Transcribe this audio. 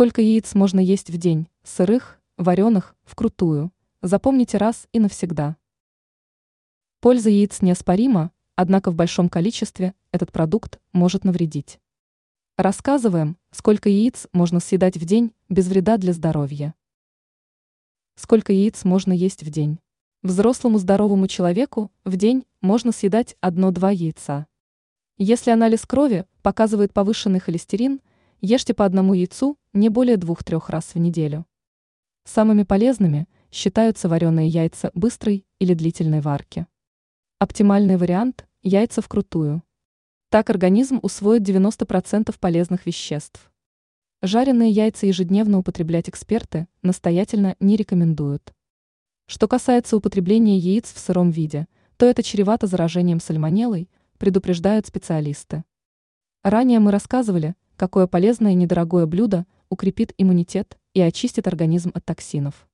Сколько яиц можно есть в день? Сырых, вареных, вкрутую. Запомните раз и навсегда. Польза яиц неоспорима, однако в большом количестве этот продукт может навредить. Рассказываем, сколько яиц можно съедать в день без вреда для здоровья. Сколько яиц можно есть в день? Взрослому здоровому человеку в день можно съедать одно-два яйца. Если анализ крови показывает повышенный холестерин, ешьте по одному яйцу не более двух-трех раз в неделю. Самыми полезными считаются вареные яйца быстрой или длительной варки. Оптимальный вариант – яйца вкрутую. Так организм усвоит 90% полезных веществ. Жареные яйца ежедневно употреблять эксперты настоятельно не рекомендуют. Что касается употребления яиц в сыром виде, то это чревато заражением сальмонеллой, предупреждают специалисты. Ранее мы рассказывали, какое полезное и недорогое блюдо укрепит иммунитет и очистит организм от токсинов.